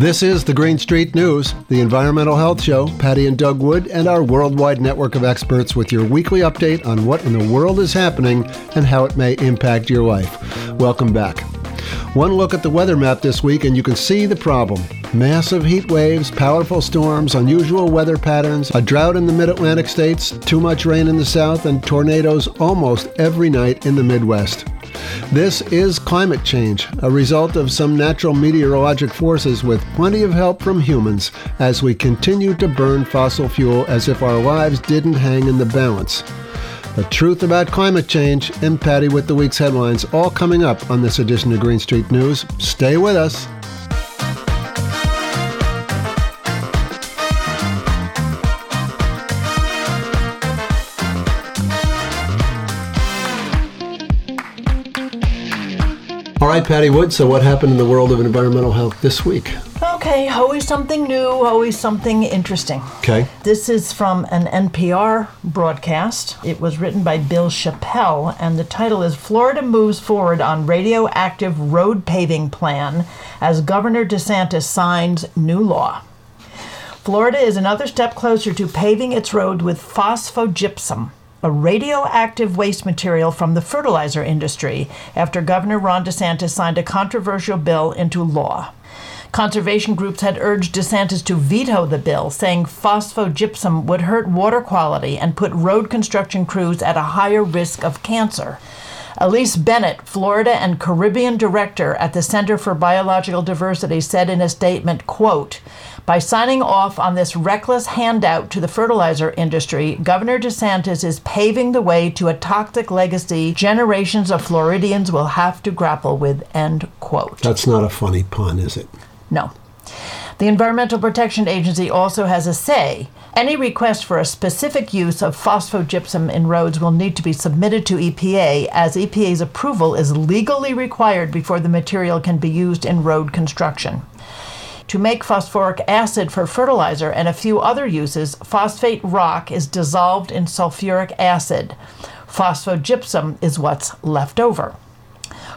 This is the Green Street News, the Environmental Health Show, Patti and Doug Wood, and our worldwide network of experts with your weekly update on what in the world is happening and how it may impact your life. Welcome back. One look at the weather map this week, and you can see the problem. Massive heat waves, powerful storms, unusual weather patterns, a drought in the mid Atlantic states, too much rain in the south, and tornadoes almost every night in the Midwest. This is climate change, a result of some natural meteorologic forces with plenty of help from humans as we continue to burn fossil fuel as if our lives didn't hang in the balance. The truth about climate change and Patti with the week's headlines all coming up on this edition of Green Street News. Stay with us. Right, Patti Wood. So, what happened in the world of environmental health this week? Okay, always something new, always something interesting. Okay. This is from an NPR broadcast. It was written by Bill Chappell, and the title is Florida Moves Forward on Radioactive Road Paving Plan as Governor DeSantis Signs New Law. Florida is another step closer to paving its road with phosphogypsum a radioactive waste material from the fertilizer industry after Governor Ron DeSantis signed a controversial bill into law. Conservation groups had urged DeSantis to veto the bill, saying phosphogypsum would hurt water quality and put road construction crews at a higher risk of cancer. Elise Bennett, Florida and Caribbean director at the Center for Biological Diversity, said in a statement, quote, by signing off on this reckless handout to the fertilizer industry, Governor DeSantis is paving the way to a toxic legacy generations of Floridians will have to grapple with. End quote. That's not a funny pun, is it? No. The Environmental Protection Agency also has a say. Any request for a specific use of phosphogypsum in roads will need to be submitted to EPA, as EPA's approval is legally required before the material can be used in road construction. To make phosphoric acid for fertilizer and a few other uses, phosphate rock is dissolved in sulfuric acid. Phosphogypsum is what's left over.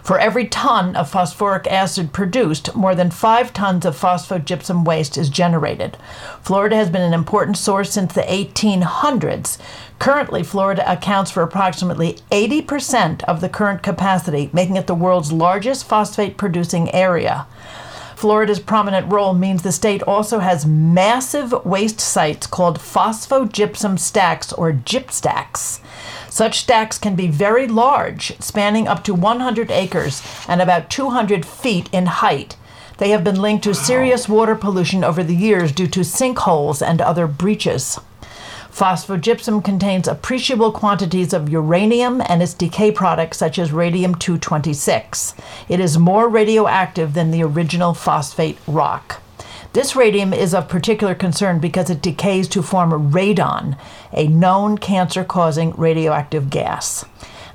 For every ton of phosphoric acid produced, more than five tons of phosphogypsum waste is generated. Florida has been an important source since the 1800s. Currently, Florida accounts for approximately 80% of the current capacity, making it the world's largest phosphate producing area. Florida's prominent role means the state also has massive waste sites called phosphogypsum stacks or gyp stacks. Such stacks can be very large, spanning up to 100 acres and about 200 feet in height. They have been linked to serious water pollution over the years due to sinkholes and other breaches. Phosphogypsum contains appreciable quantities of uranium and its decay products, such as radium 226. It is more radioactive than the original phosphate rock. This radium is of particular concern because it decays to form radon, a known cancer causing radioactive gas.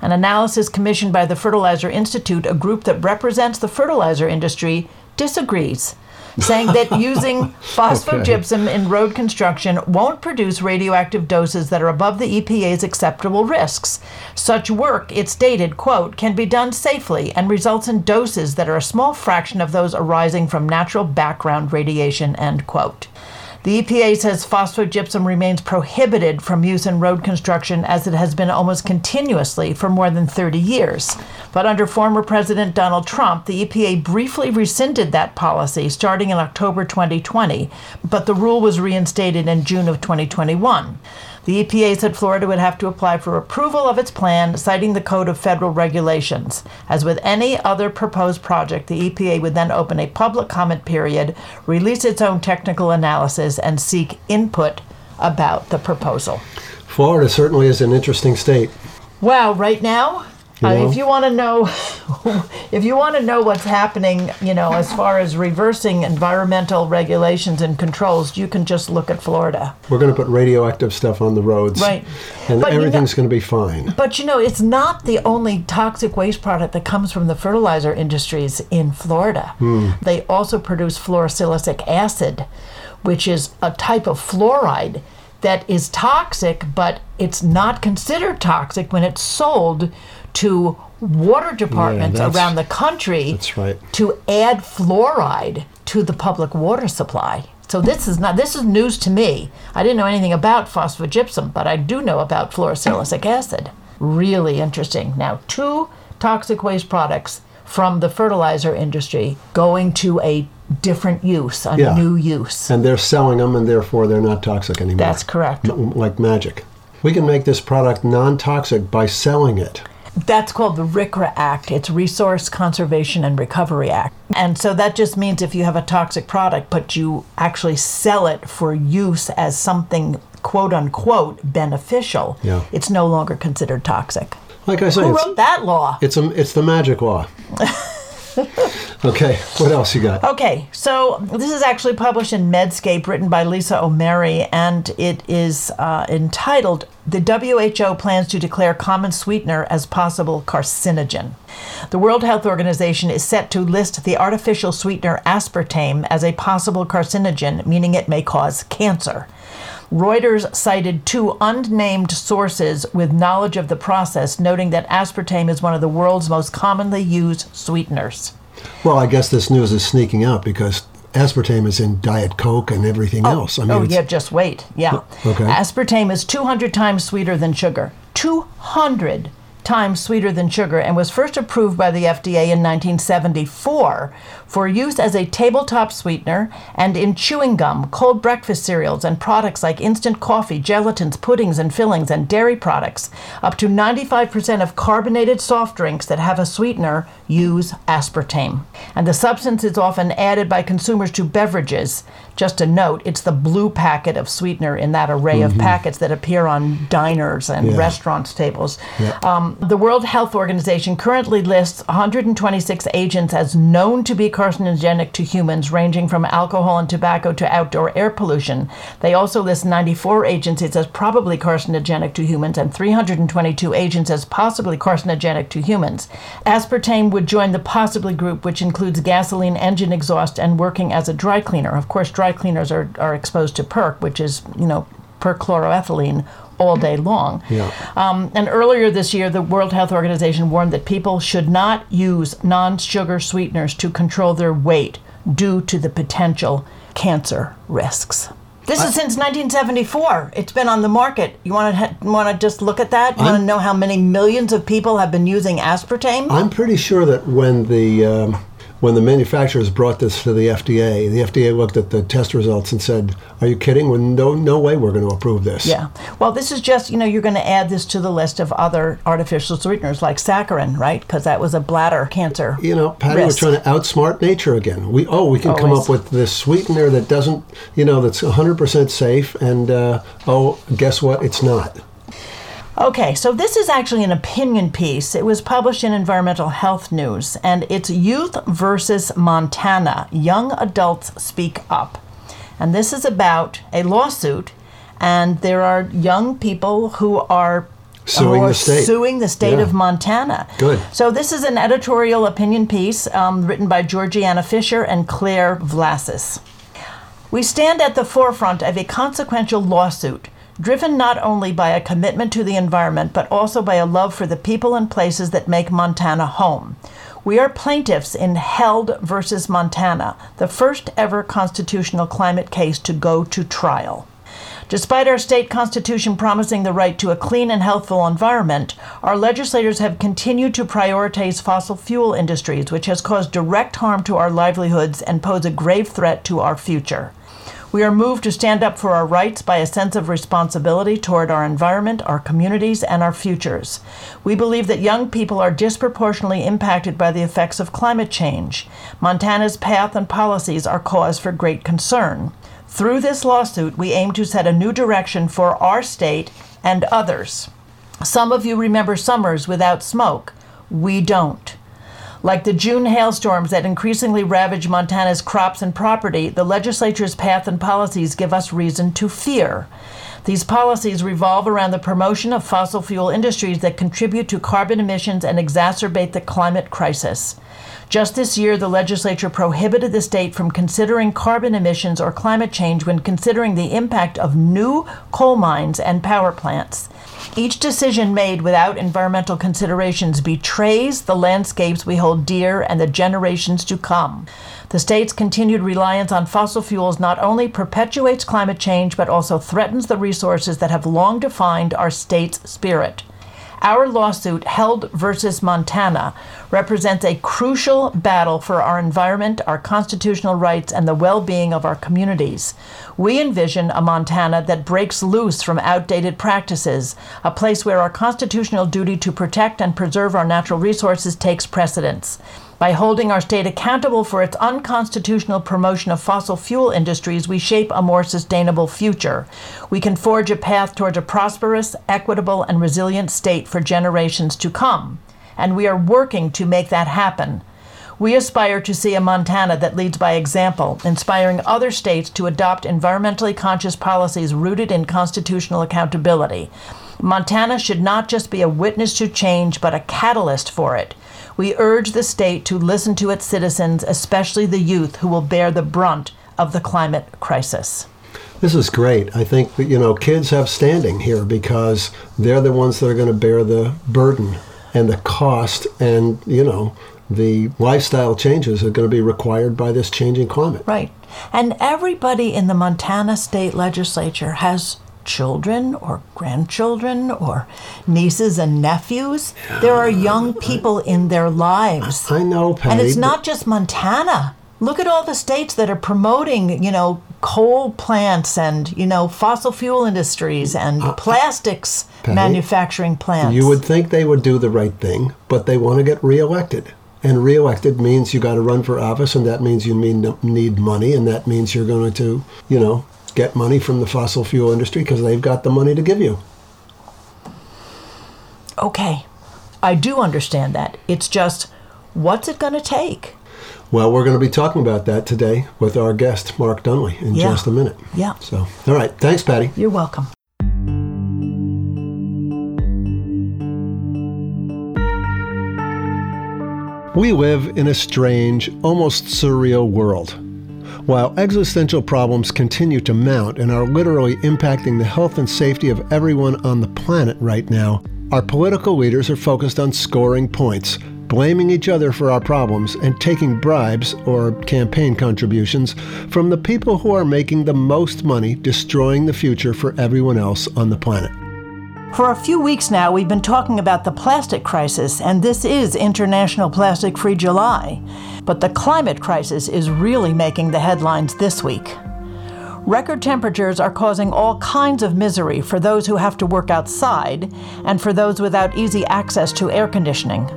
An analysis commissioned by the Fertilizer Institute, a group that represents the fertilizer industry, disagrees saying that using phosphogypsum okay. in road construction won't produce radioactive doses that are above the EPA's acceptable risks. Such work, it stated, quote, can be done safely and results in doses that are a small fraction of those arising from natural background radiation, end quote. The EPA says phosphogypsum remains prohibited from use in road construction as it has been almost continuously for more than 30 years. But under former President Donald Trump, the EPA briefly rescinded that policy starting in October 2020, but the rule was reinstated in June of 2021. The EPA said Florida would have to apply for approval of its plan, citing the Code of Federal Regulations. As with any other proposed project, the EPA would then open a public comment period, release its own technical analysis, and seek input about the proposal. Florida certainly is an interesting state. Wow, right now, uh, if you want to know, if you want to know what's happening, you know, as far as reversing environmental regulations and controls, you can just look at Florida. We're going to put radioactive stuff on the roads, right? And but everything's you know, going to be fine. But you know, it's not the only toxic waste product that comes from the fertilizer industries in Florida. Hmm. They also produce fluorosilicic acid, which is a type of fluoride that is toxic, but it's not considered toxic when it's sold to water departments yeah, around the country right. to add fluoride to the public water supply. So this is not this is news to me. I didn't know anything about phosphogypsum, but I do know about fluorosilicic acid. Really interesting. Now, two toxic waste products from the fertilizer industry going to a different use, a Yeah. new use. And they're selling them, and therefore they're not toxic anymore. That's correct. Like magic. We can make this product non toxic by selling it. That's called the RCRA Act. It's Resource Conservation and Recovery Act. And so that just means if you have a toxic product, but you actually sell it for use as something quote unquote beneficial, Yeah. it's no longer considered toxic. Like I say, Who wrote that law? it's, a, it's the magic law. okay, what else you got? Okay, so this is actually published in Medscape, written by Lisa O'Mary, and it is uh, entitled The WHO Plans to Declare Common Sweetener as Possible Carcinogen. The World Health Organization is set to list the artificial sweetener aspartame as a possible carcinogen, meaning it may cause cancer. Reuters cited two unnamed sources with knowledge of the process, noting that aspartame is one of the world's most commonly used sweeteners. Well, I guess this news is sneaking out because aspartame is in Diet Coke and everything oh, else. I mean, oh, yeah, just wait. Yeah. Oh, okay. Aspartame is 200 times sweeter than sugar. 200 times sweeter than sugar and was first approved by the FDA in 1974 for use as a tabletop sweetener and in chewing gum, cold breakfast cereals, and products like instant coffee, gelatins, puddings, and fillings, and dairy products. Up to 95% of carbonated soft drinks that have a sweetener use aspartame. And the substance is often added by consumers to beverages. Just a note, it's the blue packet of sweetener in that array of packets that appear on diners and Yeah. restaurants tables. Um, the World Health Organization currently lists 126 agents as known to be carcinogenic to humans, ranging from alcohol and tobacco to outdoor air pollution. They also list 94 agencies as probably carcinogenic to humans and 322 agents as possibly carcinogenic to humans. Aspartame would join the possibly group, which includes gasoline engine exhaust and working as a dry cleaner. Of course, dry cleaners are, are exposed to PERC, which is, you know, perchloroethylene all day long. Yeah. Um, and earlier this year, the World Health Organization warned that people should not use non sugar sweeteners to control their weight due to the potential cancer risks. This is since 1974. It's been on the market. You want to ha- want to just look at that? You want to know how many millions of people have been using aspartame? I'm pretty sure that when the um, when the manufacturers brought this to the FDA, the FDA looked at the test results and said, "Are you kidding? Well, no, no way we're going to approve this." Yeah. Well, this is just, you know, you're going to add this to the list of other artificial sweeteners like saccharin, right? Because that was a bladder cancer. You know, Patti, risk. we're trying to outsmart nature again. We oh, we can come up with this sweetener that doesn't, you know, that's 100% safe, and uh, oh, guess what? It's not. Okay, so this is actually an opinion piece. It was published in Environmental Health News, and it's Youth versus Montana Young Adults Speak Up. And this is about a lawsuit, and there are young people who are Suing the state. suing the state Yeah. of Montana. Good. So this is an editorial opinion piece um, written by Georgianna Fischer and Claire Vlases. We stand at the forefront of a consequential lawsuit, driven not only by a commitment to the environment, but also by a love for the people and places that make Montana home. We are plaintiffs in Held versus Montana, the first ever constitutional climate case to go to trial. Despite our state constitution promising the right to a clean and healthful environment, our legislators have continued to prioritize fossil fuel industries, which has caused direct harm to our livelihoods and pose a grave threat to our future. We are moved to stand up for our rights by a sense of responsibility toward our environment, our communities, and our futures. We believe that young people are disproportionately impacted by the effects of climate change. Montana's path and policies are cause for great concern. Through this lawsuit, we aim to set a new direction for our state and others. Some of you remember summers without smoke. We don't. Like the June hailstorms that increasingly ravage Montana's crops and property, the legislature's path and policies give us reason to fear. These policies revolve around the promotion of fossil fuel industries that contribute to carbon emissions and exacerbate the climate crisis. Just this year, the legislature prohibited the state from considering carbon emissions or climate change when considering the impact of new coal mines and power plants. Each decision made without environmental considerations betrays the landscapes we hold dear and the generations to come. The state's continued reliance on fossil fuels not only perpetuates climate change, but also threatens the resources that have long defined our state's spirit. Our lawsuit, Held versus Montana, represents a crucial battle for our environment, our constitutional rights, and the well being of our communities. We envision a Montana that breaks loose from outdated practices, a place where our constitutional duty to protect and preserve our natural resources takes precedence. By holding our state accountable for its unconstitutional promotion of fossil fuel industries, we shape a more sustainable future. We can forge a path towards a prosperous, equitable, and resilient state for generations to come. And we are working to make that happen. We aspire to see a Montana that leads by example, inspiring other states to adopt environmentally conscious policies rooted in constitutional accountability. Montana should not just be a witness to change, but a catalyst for it. We urge the state to listen to its citizens, especially the youth who will bear the brunt of the climate crisis. This is great. I think that, you know, kids have standing here because they're the ones that are going to bear the burden and the cost and, you know, the lifestyle changes are going to be required by this changing climate. Right. And everybody in the Montana state legislature has children or grandchildren or nieces and nephews. There are young people in their lives. I know, Patti. And it's not just Montana. Look at all the states that are promoting, you know, coal plants and, you know, fossil fuel industries and uh, plastics Patti, manufacturing plants. You would think they would do the right thing, but they want to get reelected. And reelected means you got to run for office, and that means you need money, and that means you're going to, you know, get money from the fossil fuel industry because they've got the money to give you. Okay, I do understand that. It's just, what's it going to take? Well, we're going to be talking about that today with our guest, Mark Dunlea, in yeah. just a minute. Yeah. So, all right. Thanks, Patti. You're welcome. We live in a strange, almost surreal world. While existential problems continue to mount and are literally impacting the health and safety of everyone on the planet right now, our political leaders are focused on scoring points, blaming each other for our problems, and taking bribes or campaign contributions from the people who are making the most money destroying the future for everyone else on the planet. For a few weeks now, we've been talking about the plastic crisis, and this is International Plastic Free July. But the climate crisis is really making the headlines this week. Record temperatures are causing all kinds of misery for those who have to work outside and for those without easy access to air conditioning.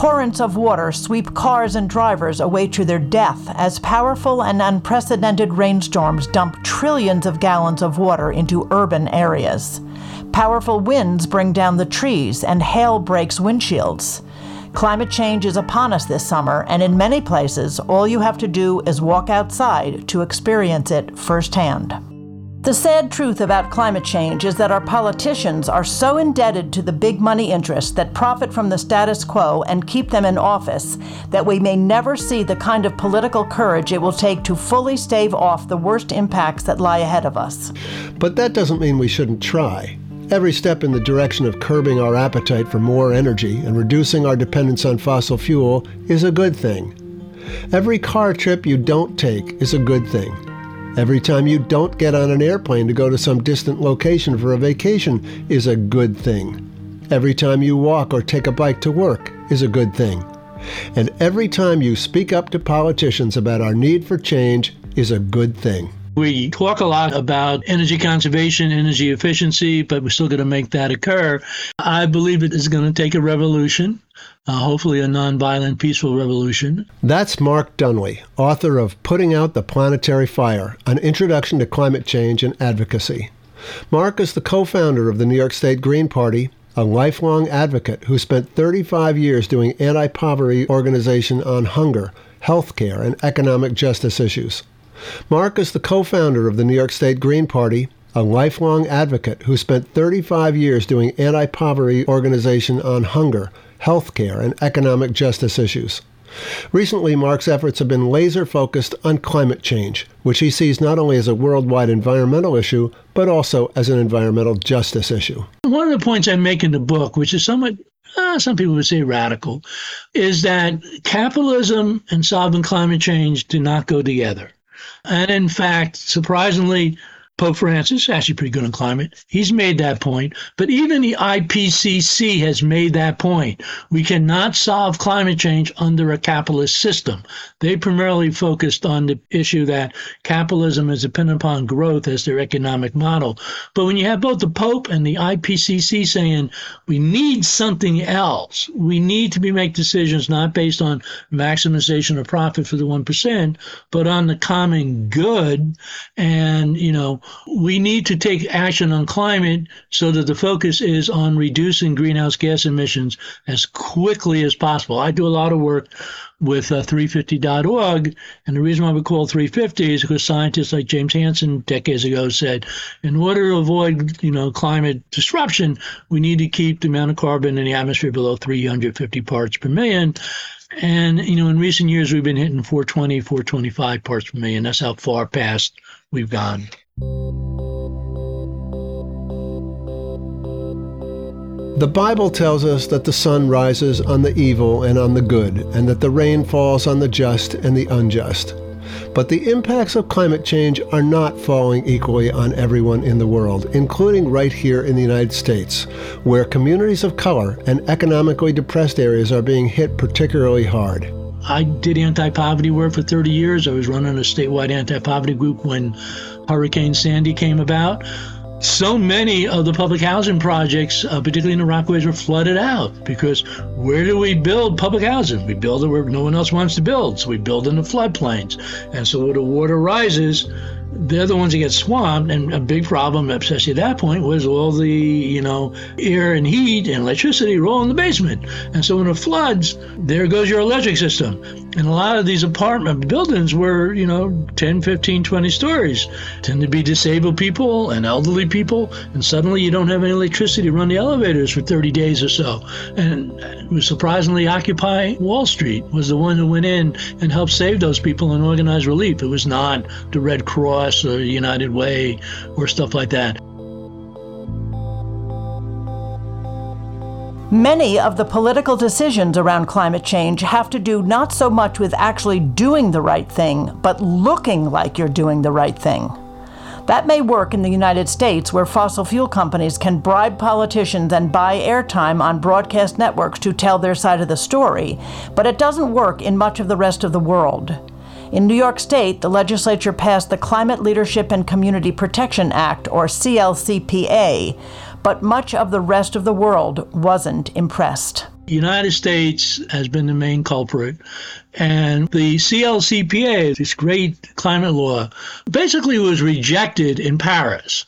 Torrents of water sweep cars and drivers away to their death as powerful and unprecedented rainstorms dump trillions of gallons of water into urban areas. Powerful winds bring down the trees, and hail breaks windshields. Climate change is upon us this summer, and in many places, all you have to do is walk outside to experience it firsthand. The sad truth about climate change is that our politicians are so indebted to the big money interests that profit from the status quo and keep them in office that we may never see the kind of political courage it will take to fully stave off the worst impacts that lie ahead of us. But that doesn't mean we shouldn't try. Every step in the direction of curbing our appetite for more energy and reducing our dependence on fossil fuel is a good thing. Every car trip you don't take is a good thing. Every time you don't get on an airplane to go to some distant location for a vacation is a good thing. Every time you walk or take a bike to work is a good thing. And every time you speak up to politicians about our need for change is a good thing. We talk a lot about energy conservation, energy efficiency, but we're still going to make that occur. I believe it is going to take a revolution. Uh, hopefully, a nonviolent, peaceful revolution. That's Mark Dunlea, author of Putting Out the Planetary Fire An Introduction to Climate Change and Advocacy. Mark is the co founder of the New York State Green Party, a lifelong advocate who spent 35 years doing anti poverty organization on hunger, health care, and economic justice issues. Mark is the co founder of the New York State Green Party, a lifelong advocate who spent 35 years doing anti poverty organization on hunger, health care, and economic justice issues. Recently, Mark's efforts have been laser focused on climate change, which he sees not only as a worldwide environmental issue, but also as an environmental justice issue. one of the points I make in the book, which is somewhat uh, some people would say radical, is that capitalism and solving climate change do not go together. And in fact, surprisingly, Pope Francis, actually pretty good on climate, he's made that point. But even the IPCC has made that point. We cannot solve climate change under a capitalist system. They primarily focused on the issue that capitalism is dependent upon growth as their economic model. But when you have both the Pope and the IPCC saying we need something else, we need to be make decisions not based on maximization of profit for the 1%, but on the common good and, you know, we need to take action on climate so that the focus is on reducing greenhouse gas emissions as quickly as possible. I do a lot of work with uh, 350.org, and the reason why we call 350 is because scientists like James Hansen decades ago said, in order to avoid, you know, climate disruption, we need to keep the amount of carbon in the atmosphere below 350 parts per million. And, you know, in recent years, we've been hitting 420, 425 parts per million. That's how far past we've gone. The Bible tells us that the sun rises on the evil and on the good, and that the rain falls on the just and the unjust. But the impacts of climate change are not falling equally on everyone in the world, including right here in the United States, where communities of color and economically depressed areas are being hit particularly hard. I did anti poverty work for 30 years. I was running a statewide anti poverty group when Hurricane Sandy came about, so many of the public housing projects, uh, particularly in the Rockaways, were flooded out because where do we build public housing? We build it where no one else wants to build. So we build in the floodplains. And so when the water rises, they're the ones that get swamped. And a big problem, especially at that point, was all the, you know, air and heat and electricity roll in the basement. And so when it floods, there goes your electric system. And a lot of these apartment buildings were, you know, 10, 15, 20 stories, tend to be disabled people and elderly people. And suddenly you don't have any electricity to run the elevators for 30 days or so. And it was surprisingly Occupy Wall Street was the one who went in and helped save those people and organize relief. It was not the Red Cross or United Way or stuff like that. Many of the political decisions around climate change have to do not so much with actually doing the right thing, but looking like you're doing the right thing. That may work in the United States, where fossil fuel companies can bribe politicians and buy airtime on broadcast networks to tell their side of the story, but it doesn't work in much of the rest of the world. In New York State, the legislature passed the Climate Leadership and Community Protection Act, or CLCPA, but much of the rest of the world wasn't impressed. The United States has been the main culprit. And the CLCPA, this great climate law, basically was rejected in Paris.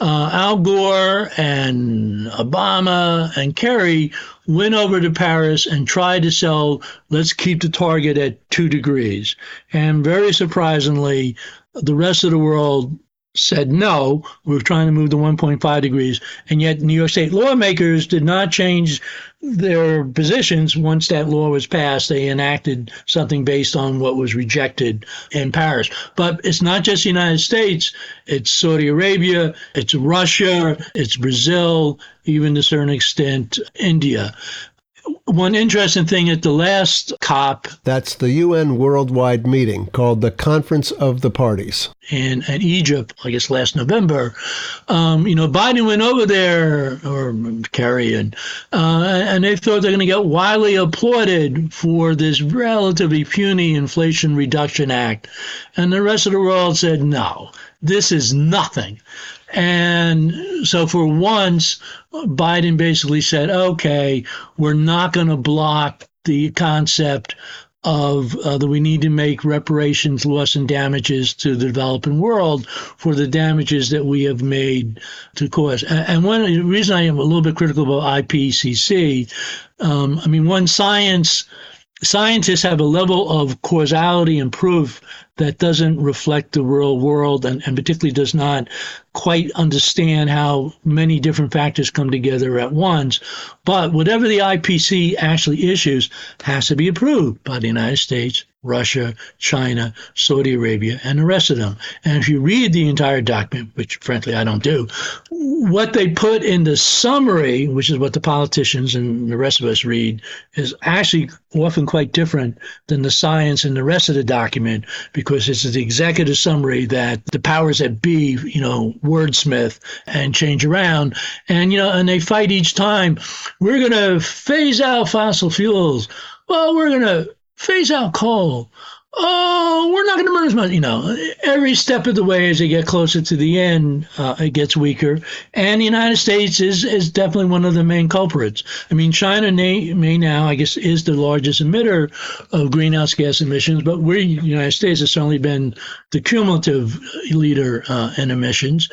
Uh, Al Gore and Obama and Kerry went over to Paris and tried to sell, let's keep the target at two degrees. And very surprisingly, the rest of the world said no, we're trying to move to 1.5 degrees. And yet, New York State lawmakers did not change their positions once that law was passed. They enacted something based on what was rejected in Paris. But it's not just the United States, it's Saudi Arabia, it's Russia, it's Brazil, even to a certain extent, India. One interesting thing at the last COP. That's the UN worldwide meeting called the Conference of the Parties. In, in Egypt, I guess last November, um, you know, Biden went over there, or Kerry, and, uh, and they thought they're going to get widely applauded for this relatively puny Inflation Reduction Act. And the rest of the world said, no, this is nothing. And so for once, Biden basically said, okay, we're not going to block the concept of uh, that we need to make reparations, loss, and damages to the developing world for the damages that we have made to cause. And one reason I am a little bit critical about IPCC, um, I mean, one science scientists have a level of causality and proof that doesn't reflect the real world and, and particularly does not quite understand how many different factors come together at once. But whatever the IPCC actually issues has to be approved by the United States, Russia, China, Saudi Arabia, and the rest of them. And if you read the entire document, which frankly I don't do, what they put in the summary, which is what the politicians and the rest of us read, is actually often quite different than the science and the rest of the document because it's the executive summary that the powers that be, you know, wordsmith and change around. And, you know, and they fight each time. We're going to phase out fossil fuels. Well, we're going to phase out coal oh, we're not going to burn as much. You know, every step of the way as they get closer to the end, uh, it gets weaker. And the United States is, is definitely one of the main culprits. I mean, China may, may now, I guess, is the largest emitter of greenhouse gas emissions, but we, the United States, has certainly been the cumulative leader uh, in emissions.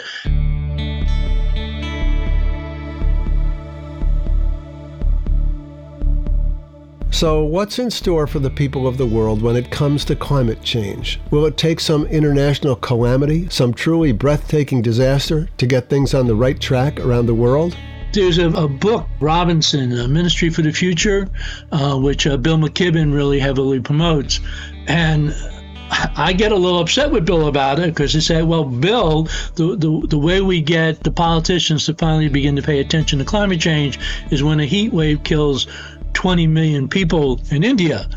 So, what's in store for the people of the world when it comes to climate change? Will it take some international calamity, some truly breathtaking disaster, to get things on the right track around the world? There's a, a book, Robinson, a Ministry for the Future, uh, which uh, Bill McKibben really heavily promotes. And I get a little upset with Bill about it because he said, well, Bill, the, the, the way we get the politicians to finally begin to pay attention to climate change is when a heat wave kills 20 million people in India.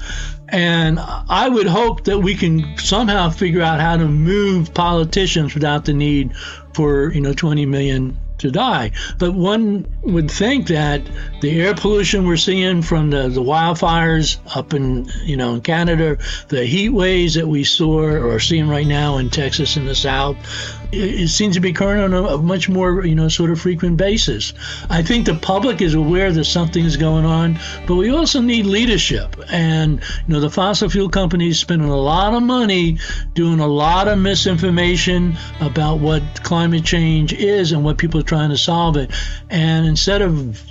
And I would hope that we can somehow figure out how to move politicians without the need for, you know, 20 million to die. But one would think that the air pollution we're seeing from the, the wildfires up in you know in Canada, the heat waves that we saw or are seeing right now in Texas in the South, it, seems to be occurring on a, a, much more you know sort of frequent basis. I think the public is aware that something is going on, but we also need leadership. And you know the fossil fuel companies spending a lot of money doing a lot of misinformation about what climate change is and what people trying to solve it. And instead of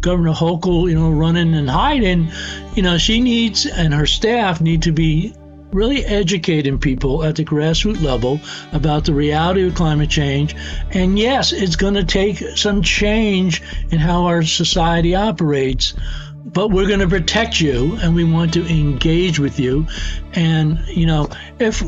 Governor Hochul, you know, running and hiding, you know, she needs and her staff need to be really educating people at the grassroots level about the reality of climate change. And yes, it's going to take some change in how our society operates. But we're going to protect you and we want to engage with you. And, you know, if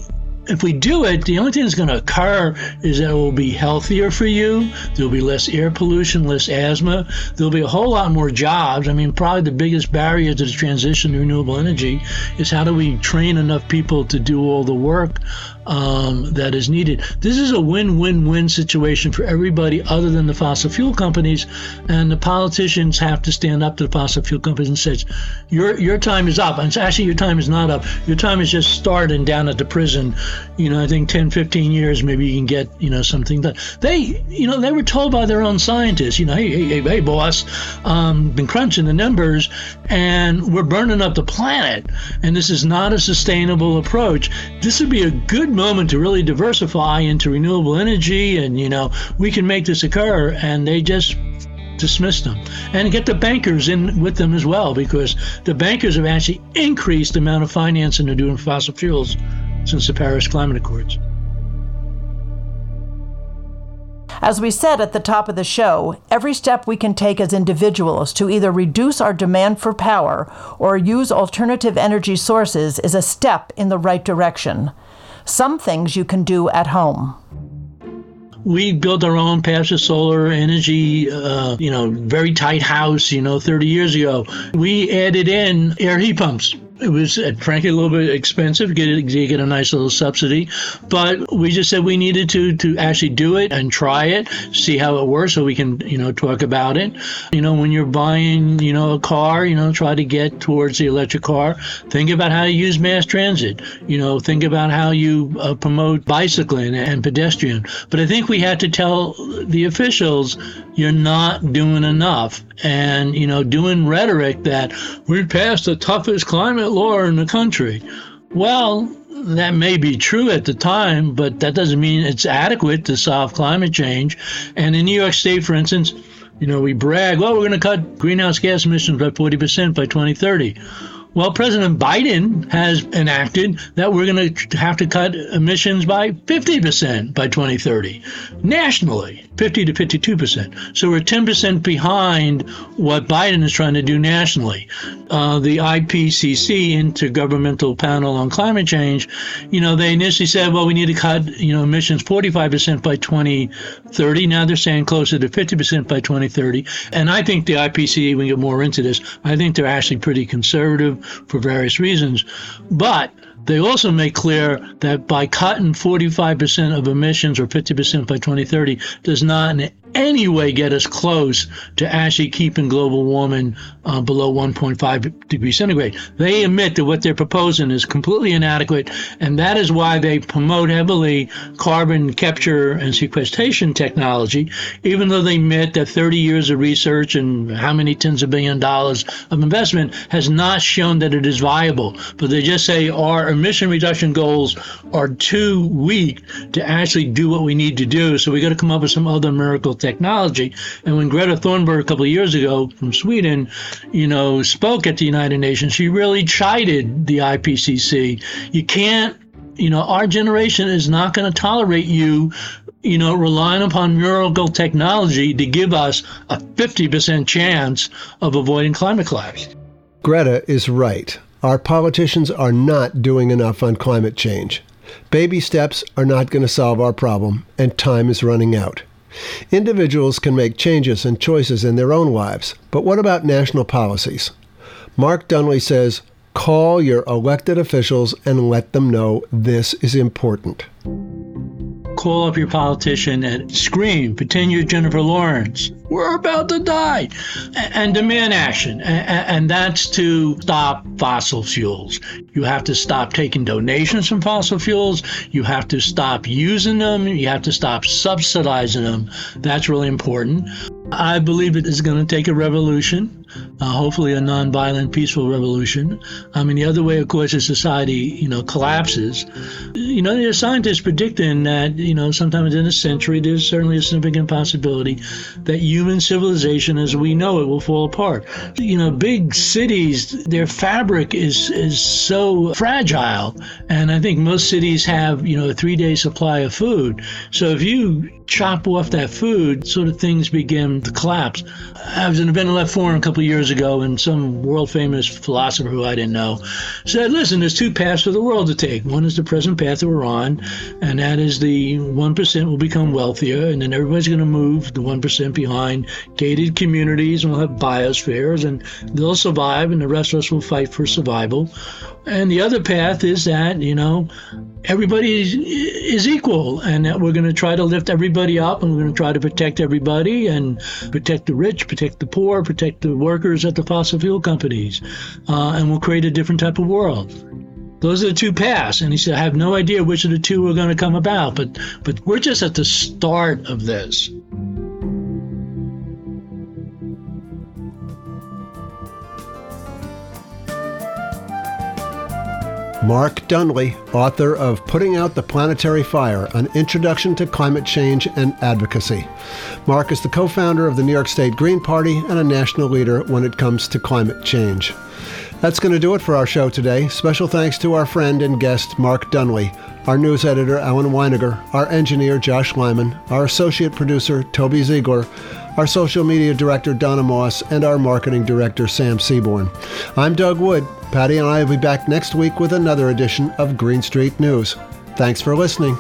if we do it, the only thing that's going to occur is that it will be healthier for you. There'll be less air pollution, less asthma. There'll be a whole lot more jobs. I mean, probably the biggest barrier to the transition to renewable energy is how do we train enough people to do all the work um, that is needed. This is a win win win situation for everybody other than the fossil fuel companies. And the politicians have to stand up to the fossil fuel companies and say, your, your time is up. And actually, your time is not up. Your time is just starting down at the prison. You know, I think 10, 15 years, maybe you can get, you know, something done. They, you know, they were told by their own scientists, you know, hey, hey, hey, hey boss, um, been crunching the numbers and we're burning up the planet. And this is not a sustainable approach. This would be a good moment to really diversify into renewable energy and you know we can make this occur and they just dismiss them and get the bankers in with them as well because the bankers have actually increased the amount of financing they're doing fossil fuels since the Paris Climate Accords. As we said at the top of the show, every step we can take as individuals to either reduce our demand for power or use alternative energy sources is a step in the right direction. Some things you can do at home we built our own passive solar energy, uh, you know, very tight house, you know, 30 years ago. We added in air heat pumps it was uh, frankly a little bit expensive. Get get a nice little subsidy, but we just said we needed to to actually do it and try it, see how it works, so we can you know talk about it. You know, when you're buying you know a car, you know try to get towards the electric car. Think about how you use mass transit. You know, think about how you uh, promote bicycling and pedestrian. But I think we had to tell the officials you're not doing enough, and you know doing rhetoric that we passed the toughest climate law in the country. Well, that may be true at the time, but that doesn't mean it's adequate to solve climate change. And in New York State, for instance, you know, we brag, well, we're going to cut greenhouse gas emissions by 40% by 2030. Well, President Biden has enacted that we're going to have to cut emissions by 50% by 2030 nationally, 50 to 52%. So we're 10% behind what Biden is trying to do nationally. Uh, the IPCC, Intergovernmental Panel on Climate Change, you know, they initially said, well, we need to cut, you know, emissions 45% by 2030. Now they're saying closer to 50% by 2030. And I think the IPCC, we get more into this, I think they're actually pretty conservative for various reasons. But they also make clear that by cutting 45% of emissions or 50% by 2030 does not in any way get us close to actually keeping global warming uh, below 1.5 degrees centigrade. They admit that what they're proposing is completely inadequate, and that is why they promote heavily carbon capture and sequestration technology, even though they admit that 30 years of research and how many tens of billion dollars of investment has not shown that it is viable. But they just say our emission reduction goals are too weak to actually do what we need to do, so we got to come up with some other miracle technology. And when Greta Thunberg a couple of years ago from Sweden, you know, spoke at the United Nations, she really chided the IPCC. You can't, you know, our generation is not going to tolerate you you know, relying upon miracle technology to give us a 50% chance of avoiding climate collapse. Greta is right. Our politicians are not doing enough on climate change. Baby steps are not going to solve our problem, and time is running out. Individuals can make changes and choices in their own lives, but what about national policies? Mark Dunlea says, call your elected officials and let them know this is important call up your politician and scream, pretend you're Jennifer Lawrence. We're about to die, and demand action. And that's to stop fossil fuels. You have to stop taking donations from fossil fuels. You have to stop using them. You have to stop subsidizing them. That's really important. I believe it is going to take a revolution, uh, hopefully a nonviolent, peaceful revolution. I mean, the other way, of course, is society, you know, collapses. You know, there are scientists predicting that, you know, sometimes in a century, there's certainly a significant possibility that human civilization as we know it will fall apart. You know, big cities, their fabric is, is so fragile. And I think most cities have, you know, a three day supply of food. So if you chop off that food, sort of things begin to collapse. I was in a Left Forum a couple years ago, and some world famous philosopher who I didn't know said, Listen, there's two paths for the world to take. One is the present path that we're on, and that is the 1% will become wealthier, and then everybody's going to move the 1% behind gated communities, and we'll have biospheres, and they'll survive, and the rest of us will fight for survival. And the other path is that, you know, everybody is, is equal and that we're going to try to lift everybody up and we're going to try to protect everybody and protect the rich, protect the poor, protect the workers at the fossil fuel companies. Uh, and we'll create a different type of world. Those are the two paths. And he said, I have no idea which of the two are going to come about, but, but we're just at the start of this. Mark Dunlea, author of Putting Out the Planetary Fire An Introduction to Climate Change and Advocacy. Mark is the co founder of the New York State Green Party and a national leader when it comes to climate change. That's going to do it for our show today. Special thanks to our friend and guest, Mark Dunlea, our news editor, Alan Weiniger, our engineer, Josh Lyman, our associate producer, Toby Ziegler, our social media director, Donna Moss, and our marketing director, Sam Seaborn. I'm Doug Wood. Patti and I will be back next week with another edition of Green Street News. Thanks for listening.